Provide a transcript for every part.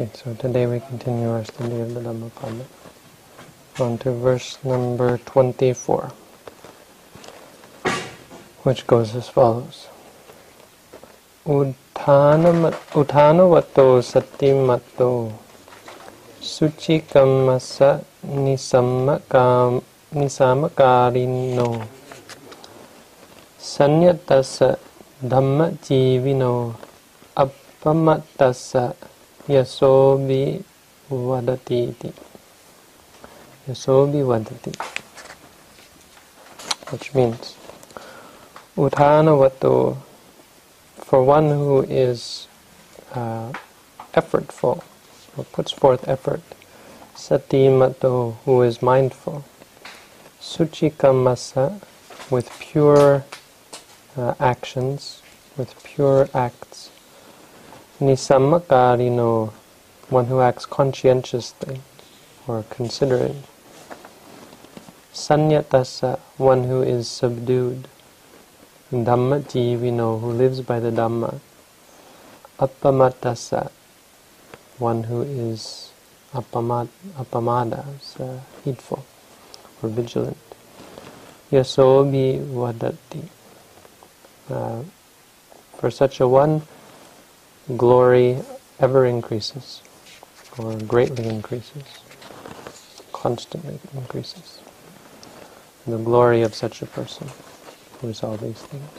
Okay, so today we continue our study of the Dhammapada. On to verse number 24, which goes as follows. Utthana Utthanavatto Sattimatto Suchikamasa Nisammakam Nisammakarino Sanyatasa Dhamma Jivino Appamatasa Yasobi vadati iti. Yasobi vadati. Which means, Uttanavato, for one who is uh, effortful, or puts forth effort, Satimato, who is mindful, Suchikamasa, with pure uh, actions, with pure acts, Nisammakarino, one who acts conscientiously or considerate. Sanyatasa, one who is subdued. Dhamma jivino, who lives by the Dhamma. Appamatasa, one who is appamad, appamada, heedful or vigilant. Yasobi vadati. Uh, for such a one, glory ever increases, or greatly increases, constantly increases. The glory of such a person who is all these things.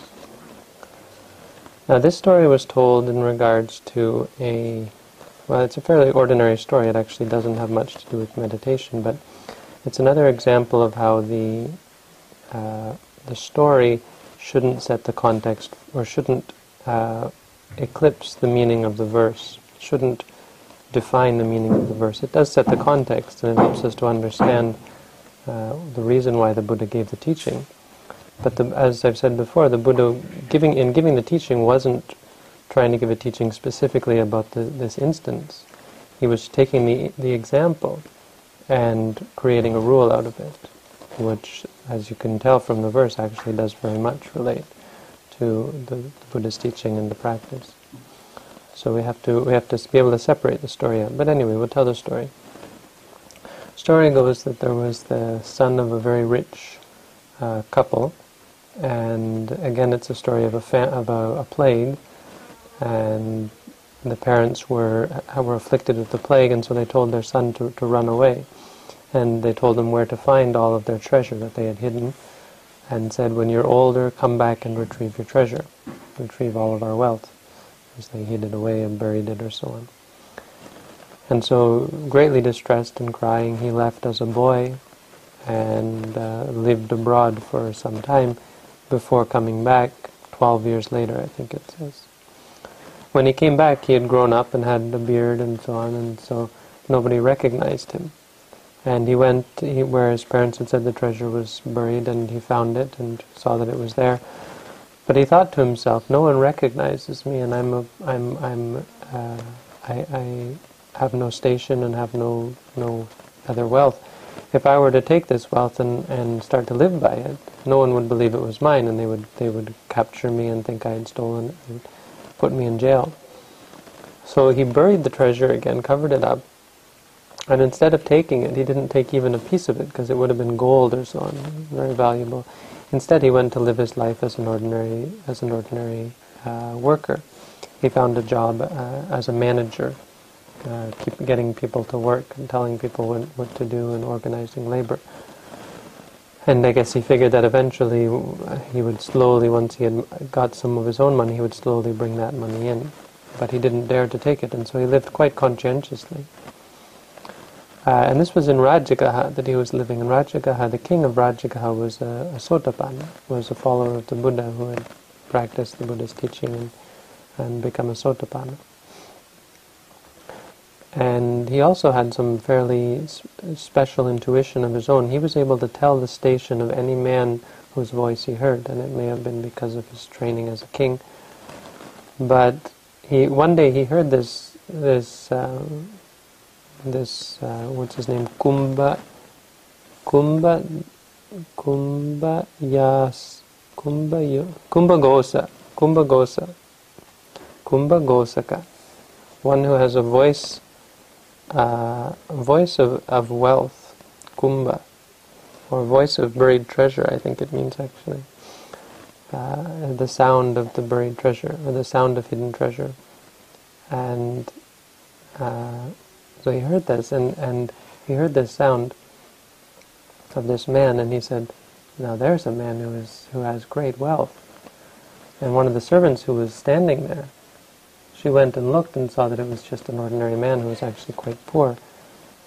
Now, this story was told in regards to a, well, it's a fairly ordinary story. It actually doesn't have much to do with meditation, but it's another example of how the uh, the story shouldn't set the context or shouldn't uh, eclipse the meaning of the verse, shouldn't define the meaning of the verse. It does set the context and it helps us to understand uh, the reason why the Buddha gave the teaching. But the, as I've said before, the Buddha giving in giving the teaching wasn't trying to give a teaching specifically about the, this instance. He was taking the the example and creating a rule out of it, which, as you can tell from the verse, actually does very much relate to the, the Buddha's teaching and the practice. So we have to we have to be able to separate the story out. But anyway, we'll tell the story. Story goes that there was the son of a very rich uh, couple, and again, it's a story of a fa- of a, a, plague, and the parents were were afflicted with the plague, and so they told their son to, to run away, and they told him where to find all of their treasure that they had hidden and said, when you're older, come back and retrieve your treasure, retrieve all of our wealth, as they hid it away and buried it or so on. And so, greatly distressed and crying, he left as a boy and uh, lived abroad for some time before coming back, 12 years later, I think it says. When he came back, he had grown up and had a beard and so on, and so nobody recognized him. And he went he, where his parents had said the treasure was buried, and he found it and saw that it was there. But he thought to himself, "No one recognizes me, and I'm a, I'm I'm uh, I, I have no station and have no no other wealth. If I were to take this wealth and, and start to live by it, no one would believe it was mine, and they would they would capture me and think I had stolen it and put me in jail." So he buried the treasure again, covered it up, and instead of taking it, he didn't take even a piece of it because it would have been gold or so on, very valuable. Instead, he went to live his life as an ordinary, as an ordinary uh, worker. He found a job uh, as a manager, uh, getting people to work and telling people what, what to do and organizing labor. And I guess he figured that eventually he would slowly, once he had got some of his own money, he would slowly bring that money in. But he didn't dare to take it, and so he lived quite conscientiously. Uh, and this was in Rajagaha that he was living in Rajagaha. The king of Rajagaha was a, a Sotapanna, was a follower of the Buddha who had practiced the Buddha's teaching and, and become a Sotapanna. And he also had some fairly special intuition of his own. He was able to tell the station of any man whose voice he heard, and it may have been because of his training as a king. But he one day he heard this this um, this uh, what's his name Kumbha Kumbha Kumbha Yas Kumbha Yo, Kumbha Gosa Kumbha Gosa Kumbha Gosaka one who has a voice uh, voice of, of wealth, kumbha, or voice of buried treasure, I think it means actually. Uh, the sound of the buried treasure, or the sound of hidden treasure. And uh, so he heard this, and, and he heard this sound of this man, and he said, now there's a man who, is, who has great wealth. And one of the servants who was standing there, she went and looked and saw that it was just an ordinary man who was actually quite poor.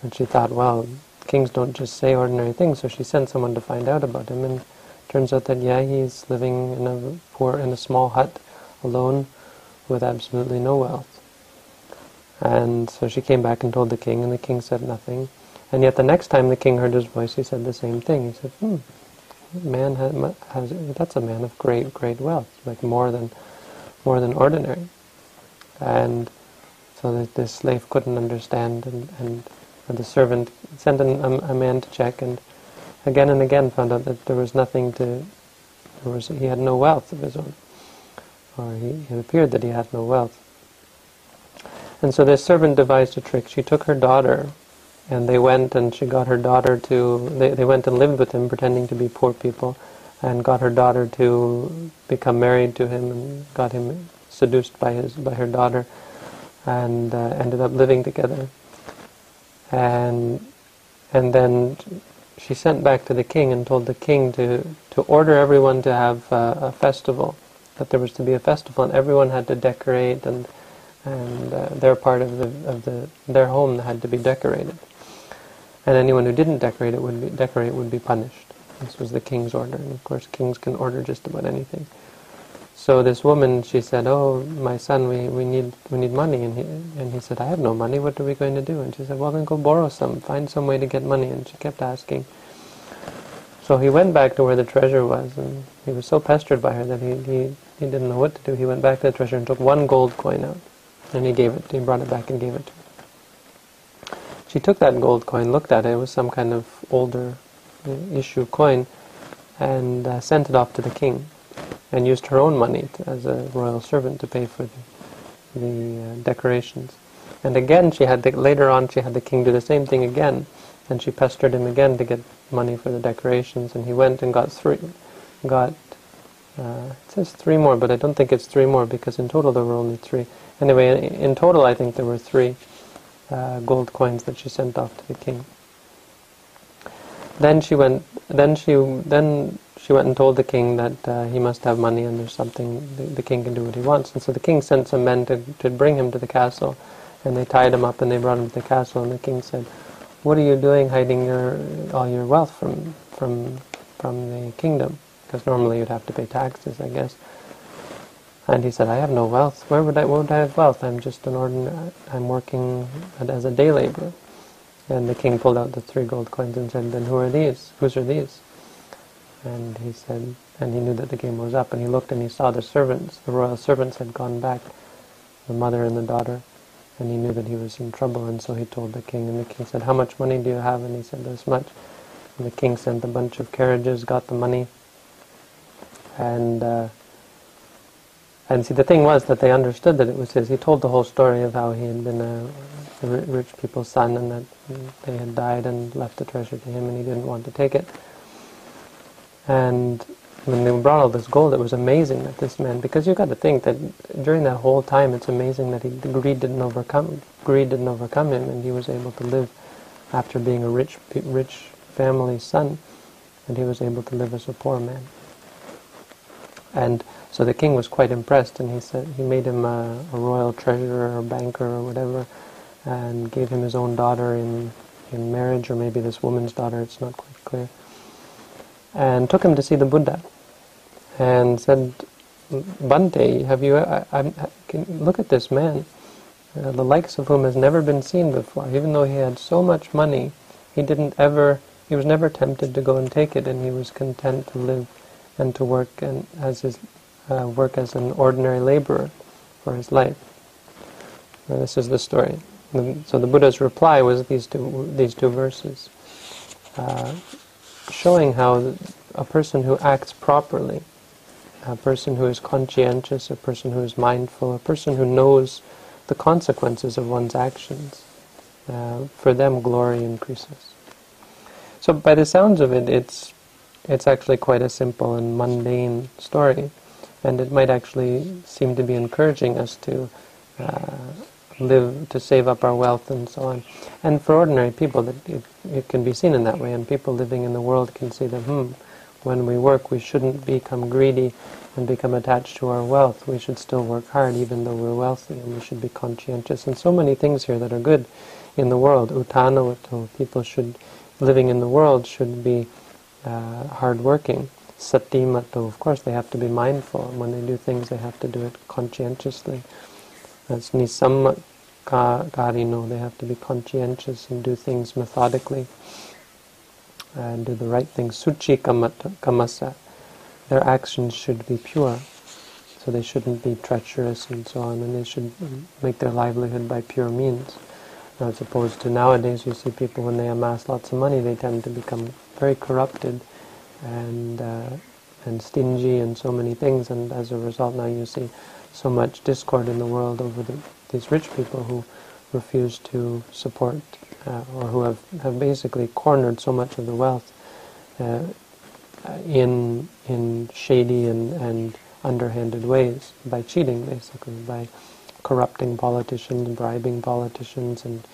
And she thought, well, kings don't just say ordinary things, so she sent someone to find out about him. And turns out that, yeah, he's living in a poor, in a small hut, alone, with absolutely no wealth. And so she came back and told the king, and the king said nothing. And yet the next time the king heard his voice, he said the same thing. He said, hmm, man has, has that's a man of great, great wealth, like more than, more than ordinary. And so that the slave couldn't understand, and, and the servant sent an, a, a, man to check, and again and again found out that there was nothing to, there was, he had no wealth of his own, or he, it appeared that he had no wealth. And so this servant devised a trick. She took her daughter, and they went and she got her daughter to, they, they went and lived with him pretending to be poor people, and got her daughter to become married to him, and got him seduced by his by her daughter, and uh, ended up living together. And and then she sent back to the king and told the king to to order everyone to have uh, a festival, that there was to be a festival, and everyone had to decorate, and and uh, their part of the of the their home had to be decorated, and anyone who didn't decorate it would be, decorate would be punished. This was the king's order, and of course kings can order just about anything. So this woman, she said, "Oh, my son, we, we need we need money." And he and he said, "I have no money. What are we going to do?" And she said, "Well, then go borrow some. Find some way to get money." And she kept asking. So he went back to where the treasure was, and he was so pestered by her that he, he, he didn't know what to do. He went back to the treasure and took one gold coin out, and he gave it. He brought it back and gave it to her. She took that gold coin, looked at it. It was some kind of older uh, issue coin, and uh, sent it off to the king and used her own money to, as a royal servant to pay for the, the uh, decorations. And again, she had the, later on she had the king do the same thing again, and she pestered him again to get money for the decorations. And he went and got three, got uh, it says three more, but I don't think it's three more because in total there were only three. Anyway, in, total I think there were three uh, gold coins that she sent off to the king. Then she went. Then she then she went and told the king that uh, he must have money and there's something, the, the, king can do what he wants. And so the king sent some men to, to bring him to the castle, and they tied him up and they brought him to the castle, and the king said, what are you doing hiding your, all your wealth from, from, from the kingdom? Because normally you'd have to pay taxes, I guess. And he said, I have no wealth. Where would I, where would I have wealth? I'm just an ordinary, I'm working as a day laborer. And the king pulled out the three gold coins and said, then who are these? Whose are these? And he said, and he knew that the game was up, and he looked and he saw the servants, the royal servants had gone back, the mother and the daughter, and he knew that he was in trouble, and so he told the king, and the king said, how much money do you have? And he said, this much. And the king sent a bunch of carriages, got the money, and uh, and see, the thing was that they understood that it was his. He told the whole story of how he had been a, a rich people's son and that they had died and left the treasure to him and he didn't want to take it. And when they brought all this gold, it was amazing that this man, because you've got to think that during that whole time, it's amazing that he, greed didn't overcome, greed didn't overcome him, and he was able to live after being a rich, rich family's son, and he was able to live as a poor man. And so the king was quite impressed, and he said he made him a, a royal treasurer or banker or whatever, and gave him his own daughter in in marriage, or maybe this woman's daughter. It's not quite clear and took him to see the Buddha and said, Bhante, have you, I, I, can, look at this man, uh, the likes of whom has never been seen before. Even though he had so much money, he didn't ever, he was never tempted to go and take it, and he was content to live and to work and as his uh, work as an ordinary laborer for his life. This is the story. So the Buddha's reply was these two these two verses. Uh, showing how a person who acts properly, a person who is conscientious, a person who is mindful, a person who knows the consequences of one's actions, uh, for them glory increases. So by the sounds of it, it's it's actually quite a simple and mundane story, and it might actually seem to be encouraging us to uh, live to save up our wealth and so on. And for ordinary people, that it, it can be seen in that way, and people living in the world can see that hmm, when we work, we shouldn't become greedy and become attached to our wealth. We should still work hard even though we're wealthy, and we should be conscientious. And so many things here that are good in the world. Uttanavato, people should, living in the world, should be uh, hardworking. Satimato, of course, they have to be mindful. And when they do things, they have to do it conscientiously. That's nisammakarino, they have to be conscientious and do things methodically and do the right things. Suchi kamasa, their actions should be pure. So they shouldn't be treacherous and so on, and they should make their livelihood by pure means. As opposed to nowadays, you see people when they amass lots of money, they tend to become very corrupted and uh, and stingy and so many things, and as a result, now you see so much discord in the world over the, these rich people who refuse to support uh, or who have, have basically cornered so much of the wealth uh, in in shady and, and underhanded ways by cheating, basically by corrupting politicians, bribing politicians, and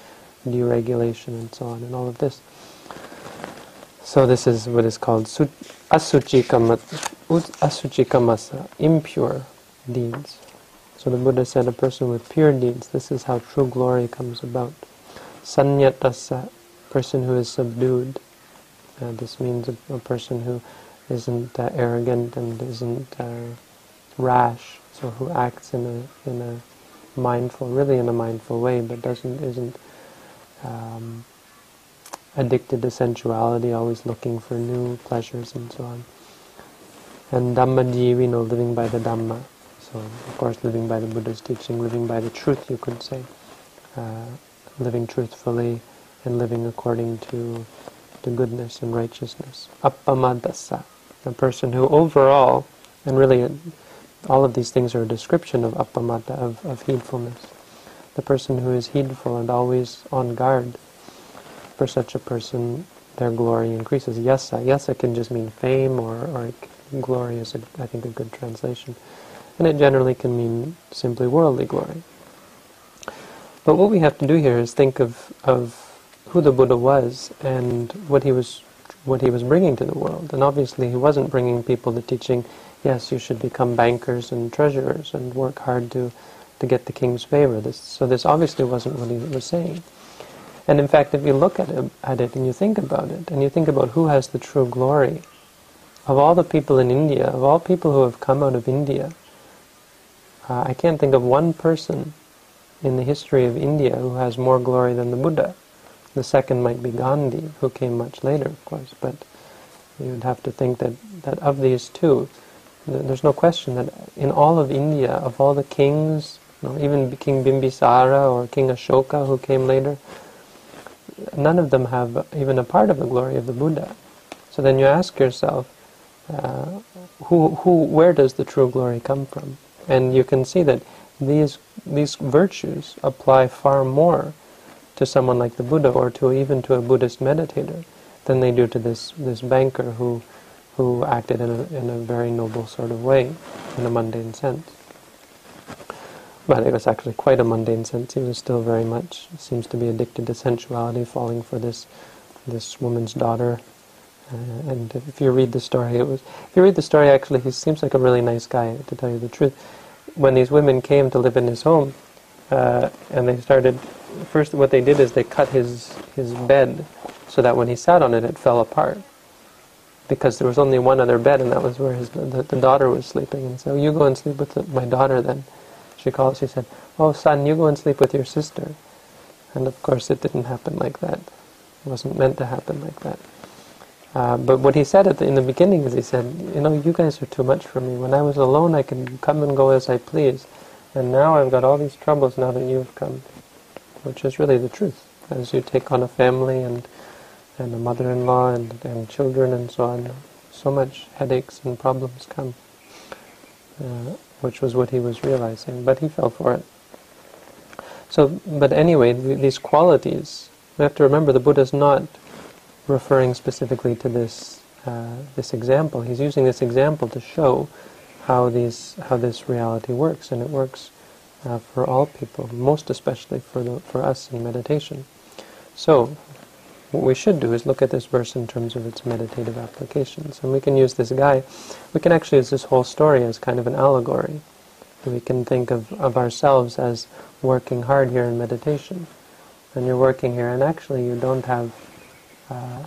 deregulation and so on, and all of this. So this is what is called asuchikamasa, impure deeds. So the Buddha said a person with pure deeds, this is how true glory comes about. Sanyatasa, person who is subdued. Uh, this means a, a, person who isn't uh, arrogant and isn't uh, rash, so who acts in a in a mindful, really in a mindful way, but doesn't isn't um, addicted to sensuality, always looking for new pleasures and so on. And Dhammajivi, you know, living by the Dhamma. So, of course, living by the Buddha's teaching, living by the truth, you could say. Uh, living truthfully and living according to, to goodness and righteousness. Appamadasa, a person who overall, and really all of these things are a description of appamada, of, of heedfulness. The person who is heedful and always on guard, for such a person, their glory increases. Yasa. Yasa can just mean fame, or, or glory is, a, I think, a good translation. And it generally can mean simply worldly glory. But what we have to do here is think of, of who the Buddha was and what he was what he was bringing to the world. And obviously he wasn't bringing people the teaching, yes, you should become bankers and treasurers and work hard to, to get the king's favor. This, so this obviously wasn't what he was saying. And in fact, if you look at it, at it and you think about it, and you think about who has the true glory, of all the people in India, of all people who have come out of India, uh, I can't think of one person in the history of India who has more glory than the Buddha. The second might be Gandhi, who came much later, of course, but you would have to think that, that of these two, there's no question that in all of India, of all the kings, you know, even King Bimbisara or King Ashoka, who came later, none of them have even a part of the glory of the Buddha. So then you ask yourself, uh, who, who, where does the true glory come from? And you can see that these these virtues apply far more to someone like the Buddha or to even to a Buddhist meditator than they do to this this banker who who acted in a, in a very noble sort of way in a mundane sense. But it was actually quite a mundane sense. He was still very much seems to be addicted to sensuality, falling for this this woman's daughter. Uh, and if you read the story, it was if you read the story, actually, he seems like a really nice guy. To tell you the truth, when these women came to live in his home, uh, and they started, first what they did is they cut his, his bed so that when he sat on it, it fell apart. Because there was only one other bed, and that was where his, the, the daughter was sleeping. And so, you go and sleep with the, my daughter then. She called, she said, Oh, son, you go and sleep with your sister. And of course, it didn't happen like that. It wasn't meant to happen like that. Uh, but what he said the, in the beginning is he said, you know, you guys are too much for me. When I was alone, I could come and go as I please. And now I've got all these troubles now that you've come. Which is really the truth. As you take on a family and, and a mother-in-law and, and children and so on, so much headaches and problems come. Uh, which was what he was realizing. But he fell for it. So, but anyway, th- these qualities, we have to remember the Buddha is not referring specifically to this uh, this example. He's using this example to show how these how this reality works, and it works uh, for all people, most especially for the, for us in meditation. So, what we should do is look at this verse in terms of its meditative applications, and we can use this guy. We can actually use this whole story as kind of an allegory. We can think of, of ourselves as working hard here in meditation, and you're working here, and actually you don't have uh,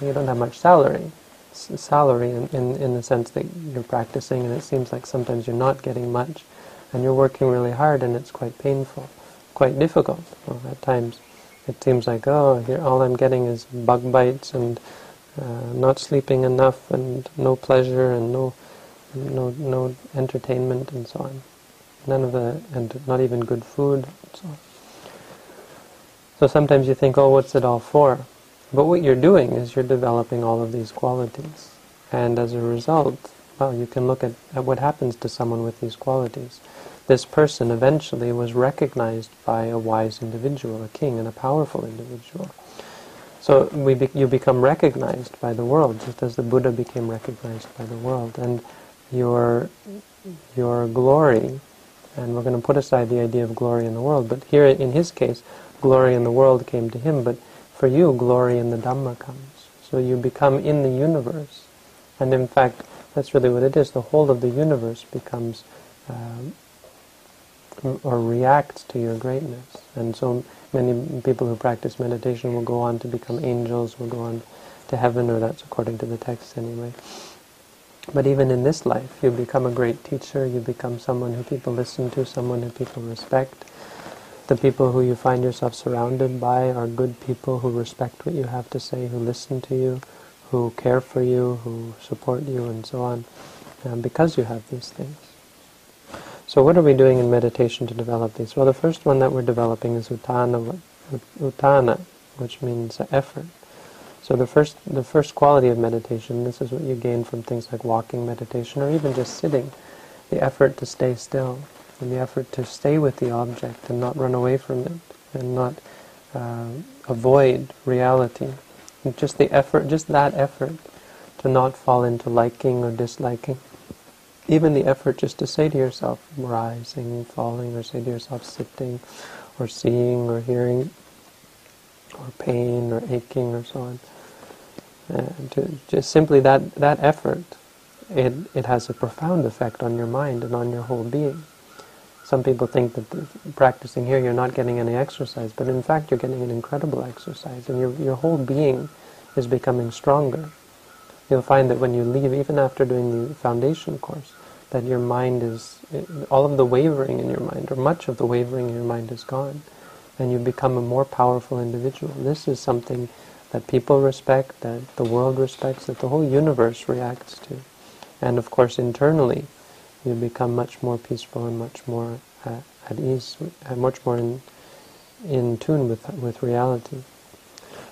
you don't have much salary salary in, in, in the sense that you're practicing and it seems like sometimes you're not getting much and you're working really hard and it's quite painful, quite difficult well, at times. It seems like, oh, here all I'm getting is bug bites and uh, not sleeping enough and no pleasure and no, no, no entertainment and so on. None of the, and not even good food and so on. So sometimes you think, oh, what's it all for? But what you're doing is you're developing all of these qualities. And as a result, well, you can look at, at what happens to someone with these qualities. This person eventually was recognized by a wise individual, a king, and a powerful individual. So be, you become recognized by the world, just as the Buddha became recognized by the world. And your, your glory, and we're going to put aside the idea of glory in the world, but here in his case, glory in the world came to him, but for you, glory in the Dhamma comes. So you become in the universe. And in fact, that's really what it is. The whole of the universe becomes um, or reacts to your greatness. And so many people who practice meditation will go on to become angels, will go on to heaven, or that's according to the text anyway. But even in this life, you become a great teacher, you become someone who people listen to, someone who people respect, the people who you find yourself surrounded by are good people who respect what you have to say, who listen to you, who care for you, who support you, and so on, um, because you have these things. So what are we doing in meditation to develop these? Well, the first one that we're developing is utana, utana which means effort. So the first, the first quality of meditation, this is what you gain from things like walking meditation or even just sitting, the effort to stay still and the effort to stay with the object and not run away from it and not uh, avoid reality. And just the effort, just that effort to not fall into liking or disliking. Even the effort just to say to yourself, rising, falling, or say to yourself, sitting, or seeing, or hearing, or pain, or aching, or so on. And to, just simply that, that effort, it, it has a profound effect on your mind and on your whole being. Some people think that practicing here you're not getting any exercise, but in fact you're getting an incredible exercise, and your, your whole being is becoming stronger. You'll find that when you leave, even after doing the foundation course, that your mind is, all of the wavering in your mind, or much of the wavering in your mind is gone, and you become a more powerful individual. This is something that people respect, that the world respects, that the whole universe reacts to. And of course internally, you become much more peaceful and much more uh, at ease, and much more in, in tune with, with reality.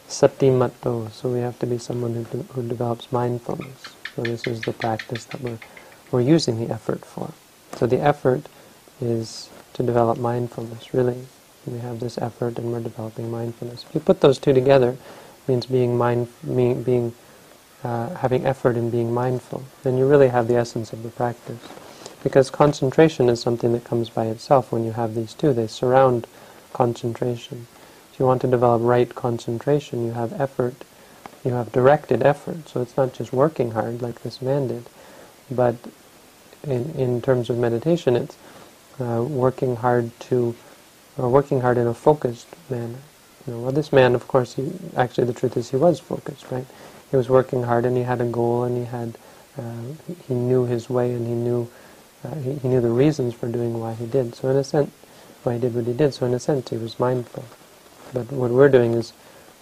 Sati matto, so we have to be someone who, de- who develops mindfulness. So this is the practice that we're, we're using the effort for. So the effort is to develop mindfulness, really. We have this effort and we're developing mindfulness. If you put those two together, means being mind, being, uh, having effort and being mindful, then you really have the essence of the practice. Because concentration is something that comes by itself when you have these two. They surround concentration. If you want to develop right concentration, you have effort. You have directed effort. So it's not just working hard like this man did, but in, in terms of meditation, it's uh, working hard to, or working hard in a focused manner. You know, well, this man, of course, he, actually the truth is he was focused, right? He was working hard and he had a goal and he had, uh, he knew his way and he knew uh, he, he, knew the reasons for doing why he did. So in a sense, why he did what he did. So in a sense, he was mindful. But what we're doing is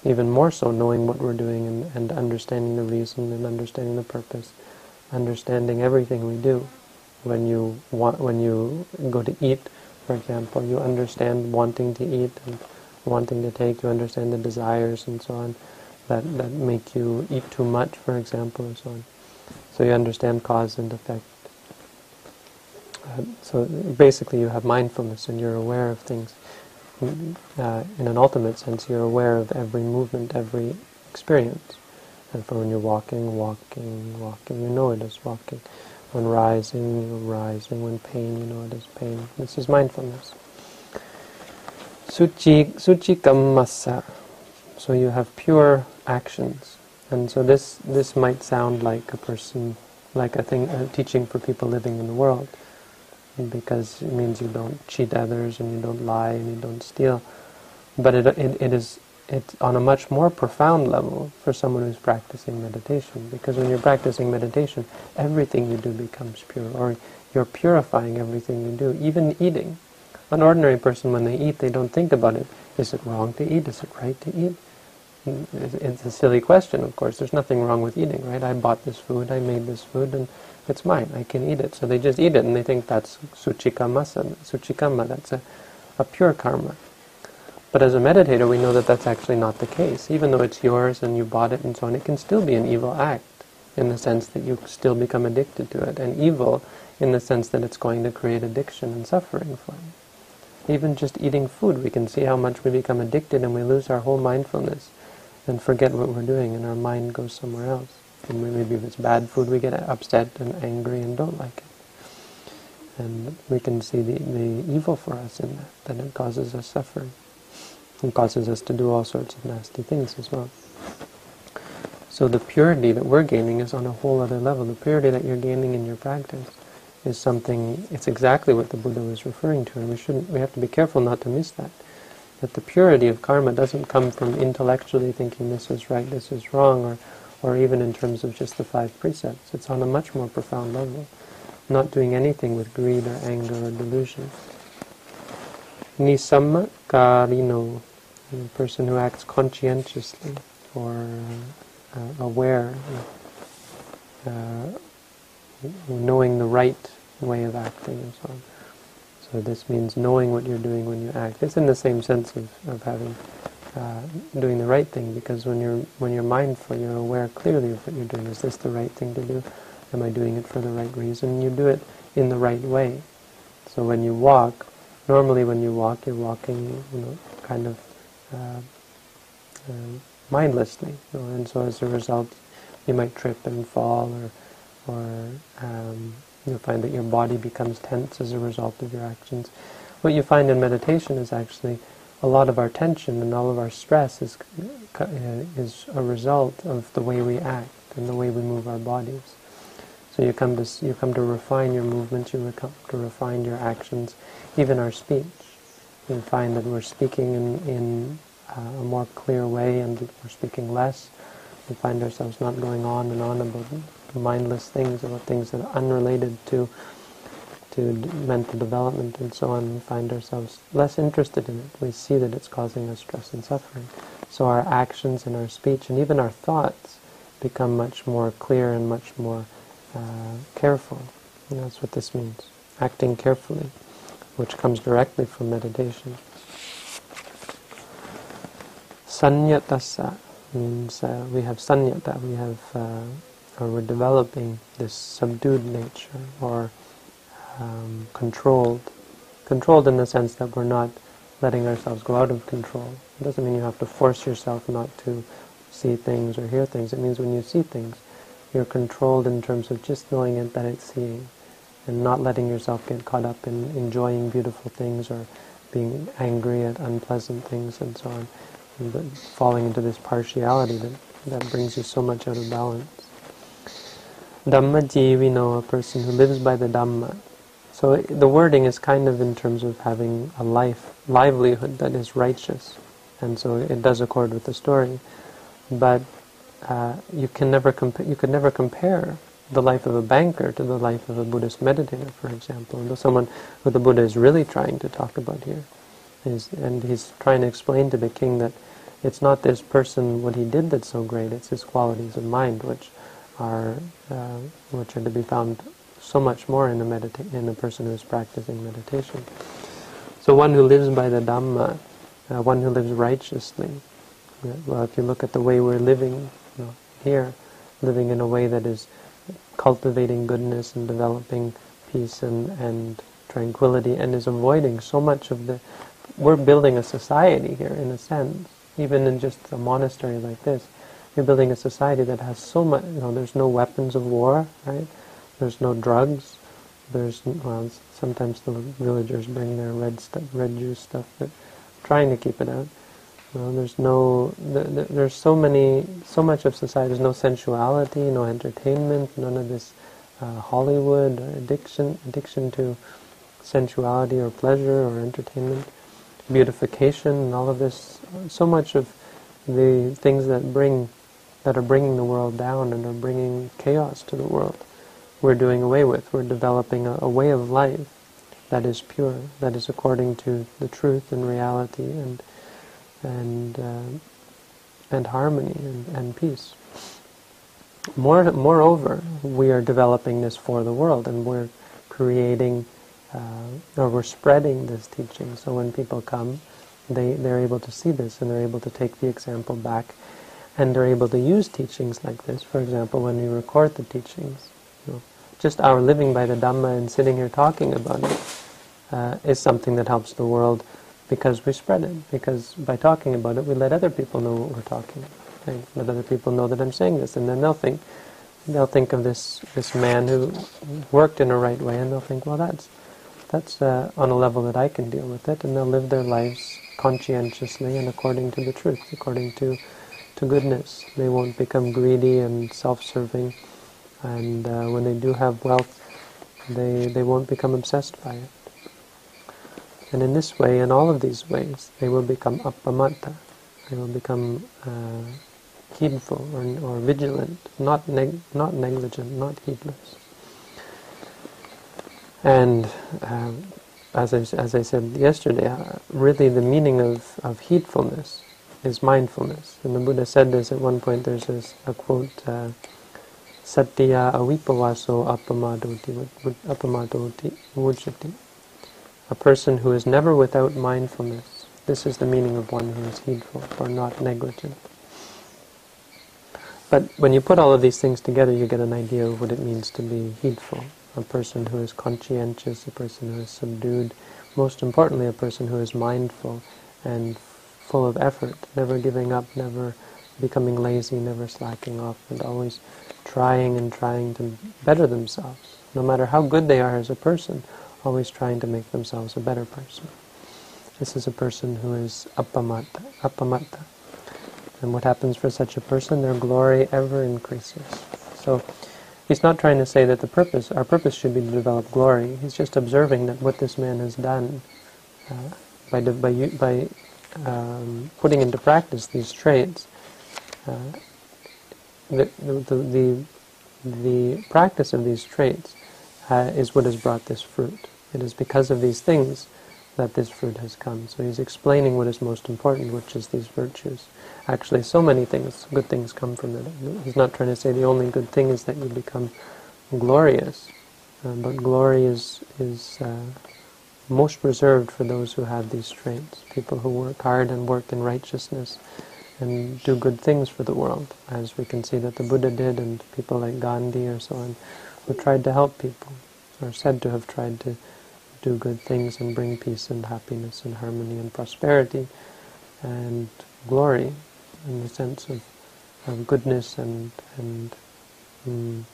even more so knowing what we're doing and, and understanding the reason and understanding the purpose, understanding everything we do. When you want, when you go to eat, for example, you understand wanting to eat and wanting to take. You understand the desires and so on that that make you eat too much, for example, and so on. So you understand cause and effect. Uh, so basically you have mindfulness and you're aware of things uh, in an ultimate sense, you're aware of every movement, every experience. And for when you're walking, walking, walking, you know it is walking. When rising, you're rising. When pain, you know it is pain. This is mindfulness. Suchi kammasa. So you have pure actions. And so this, this might sound like a person, like a thing, a teaching for people living in the world. Because it means you don't cheat others and you don't lie and you don't steal. But it, it, it is it's on a much more profound level for someone who's practicing meditation. Because when you're practicing meditation, everything you do becomes pure, or you're purifying everything you do, even eating. An ordinary person, when they eat, they don't think about it. Is it wrong to eat? Is it right to eat? It's a silly question, of course. There's nothing wrong with eating, right? I bought this food, I made this food, and it's mine. I can eat it. So they just eat it, and they think that's suchikamasa, suchikama, that's a, a pure karma. But as a meditator, we know that that's actually not the case. Even though it's yours and you bought it and so on, it can still be an evil act in the sense that you still become addicted to it. And evil in the sense that it's going to create addiction and suffering for you. Even just eating food, we can see how much we become addicted and we lose our whole mindfulness and forget what we're doing and our mind goes somewhere else. And maybe if it's bad food, we get upset and angry and don't like it. And we can see the, the evil for us in that, that it causes us suffering and causes us to do all sorts of nasty things as well. So the purity that we're gaining is on a whole other level. The purity that you're gaining in your practice is something, it's exactly what the Buddha was referring to, and we shouldn't, we have to be careful not to miss that. That the purity of karma doesn't come from intellectually thinking this is right, this is wrong, or, or even in terms of just the five precepts. It's on a much more profound level. Not doing anything with greed or anger or delusion. Nisamma karino, a person who acts conscientiously or uh, aware, uh, knowing the right way of acting and so on. So this means knowing what you're doing when you act. It's in the same sense of, of having uh, doing the right thing because when you're when you're mindful, you're aware clearly of what you're doing. Is this the right thing to do? Am I doing it for the right reason? You do it in the right way. So when you walk, normally when you walk, you're walking, you know, kind of uh, uh, mindlessly, you know, and so as a result, you might trip and fall, or, or um, you'll find that your body becomes tense as a result of your actions. What you find in meditation is actually a lot of our tension and all of our stress is uh, is a result of the way we act and the way we move our bodies. So you come to you come to refine your movements, you come to refine your actions, even our speech. You find that we're speaking in, in uh, a more clear way and we're speaking less. We find ourselves not going on and on about mindless things, about things that are unrelated to to mental development and so on. We find ourselves less interested in it. We see that it's causing us stress and suffering. So our actions and our speech and even our thoughts become much more clear and much more uh, careful. And that's what this means. Acting carefully which comes directly from meditation. Sanyatasa means uh, we have sanyata, we have, uh, or we're developing this subdued nature, or um, controlled. Controlled in the sense that we're not letting ourselves go out of control. It doesn't mean you have to force yourself not to see things or hear things. It means when you see things, you're controlled in terms of just knowing it that it's seeing and not letting yourself get caught up in enjoying beautiful things or being angry at unpleasant things and so on, but falling into this partiality that, that brings you so much out of balance. Dhamma jivino, a person who lives by the Dhamma. So the wording is kind of in terms of having a life, livelihood that is righteous, and so it does accord with the story. But uh, you can never compa- you could never compare the life of a banker to the life of a Buddhist meditator, for example, and someone who the Buddha is really trying to talk about here. Is, and he's trying to explain to the king that it's not this person, what he did that's so great, it's his qualities of mind, which are, uh, which are to be found so much more in a, medita- in a person who is practicing meditation. So one who lives by the Dhamma, uh, one who lives righteously, well, if you look at the way we're living you know, here, living in a way that is cultivating goodness and developing peace and, and tranquility and is avoiding so much of the we're building a society here in a sense, even in just a monastery like this. You're building a society that has so much, you know, there's no weapons of war, right? There's no drugs. There's, well, sometimes the villagers bring their red stuff, red juice stuff, but trying to keep it out. There's no, there's so many, so much of society. There's no sensuality, no entertainment, none of this uh, Hollywood addiction, addiction to sensuality or pleasure or entertainment, beautification, and all of this. So much of the things that bring, that are bringing the world down and are bringing chaos to the world, we're doing away with. We're developing a, a way of life that is pure, that is according to the truth and reality and and uh, and harmony and, and peace. More, moreover, we are developing this for the world, and we're creating, uh, or we're spreading this teaching. So when people come, they, they're able to see this, and they're able to take the example back, and they're able to use teachings like this. For example, when we record the teachings, you know, just our living by the Dhamma and sitting here talking about it uh, is something that helps the world because we spread it. Because by talking about it, we let other people know what we're talking about. Let other people know that I'm saying this, and then they'll think they'll think of this this man who worked in a right way, and they'll think, well, that's that's uh, on a level that I can deal with it, and they'll live their lives conscientiously and according to the truth, according to to goodness. They won't become greedy and self-serving, and uh, when they do have wealth, they they won't become obsessed by it. And in this way, in all of these ways, they will become appamatta. They will become uh, heedful or, or vigilant, not neg not negligent, not heedless. And uh, as I as I said yesterday, uh, really the meaning of of heedfulness is mindfulness. And the Buddha said this at one point. There's this a quote. Uh, Satya avipavaso apamadoti apamadoti vujjati. A person who is never without mindfulness. This is the meaning of one who is heedful or not negligent. But when you put all of these things together, you get an idea of what it means to be heedful. A person who is conscientious, a person who is subdued, most importantly, a person who is mindful and full of effort, never giving up, never becoming lazy, never slacking off, and always trying and trying to better themselves. No matter how good they are as a person, always trying to make themselves a better person. This is a person who is appamatta. appamatta. And what happens for such a person? Their glory ever increases. So he's not trying to say that the purpose, our purpose should be to develop glory. He's just observing that what this man has done uh, by, by, by um, putting into practice these traits, uh, the, the, the, the, practice of these traits uh, is what has brought this fruit. It is because of these things that this fruit has come. So he's explaining what is most important, which is these virtues. Actually, so many things, good things come from it. He's not trying to say the only good thing is that you become glorious, uh, but glory is is uh, most reserved for those who have these traits. People who work hard and work in righteousness and do good things for the world, as we can see that the Buddha did, and people like Gandhi or so on, who tried to help people, or said to have tried to do good things and bring peace and happiness and harmony and prosperity and glory in the sense of, of goodness and, and um,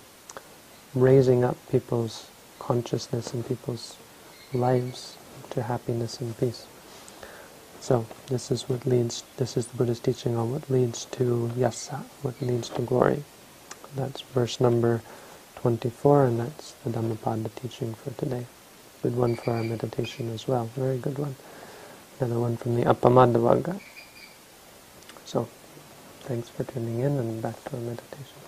raising up people's consciousness and people's lives to happiness and peace. So this is what leads, this is the Buddha's teaching on what leads to yasa, what leads to glory. That's verse number 24 and that's the Dhammapada teaching for today good one for our meditation as well. Very good one. Another one from the Appamadavagga. So, thanks for tuning in and back to our meditation.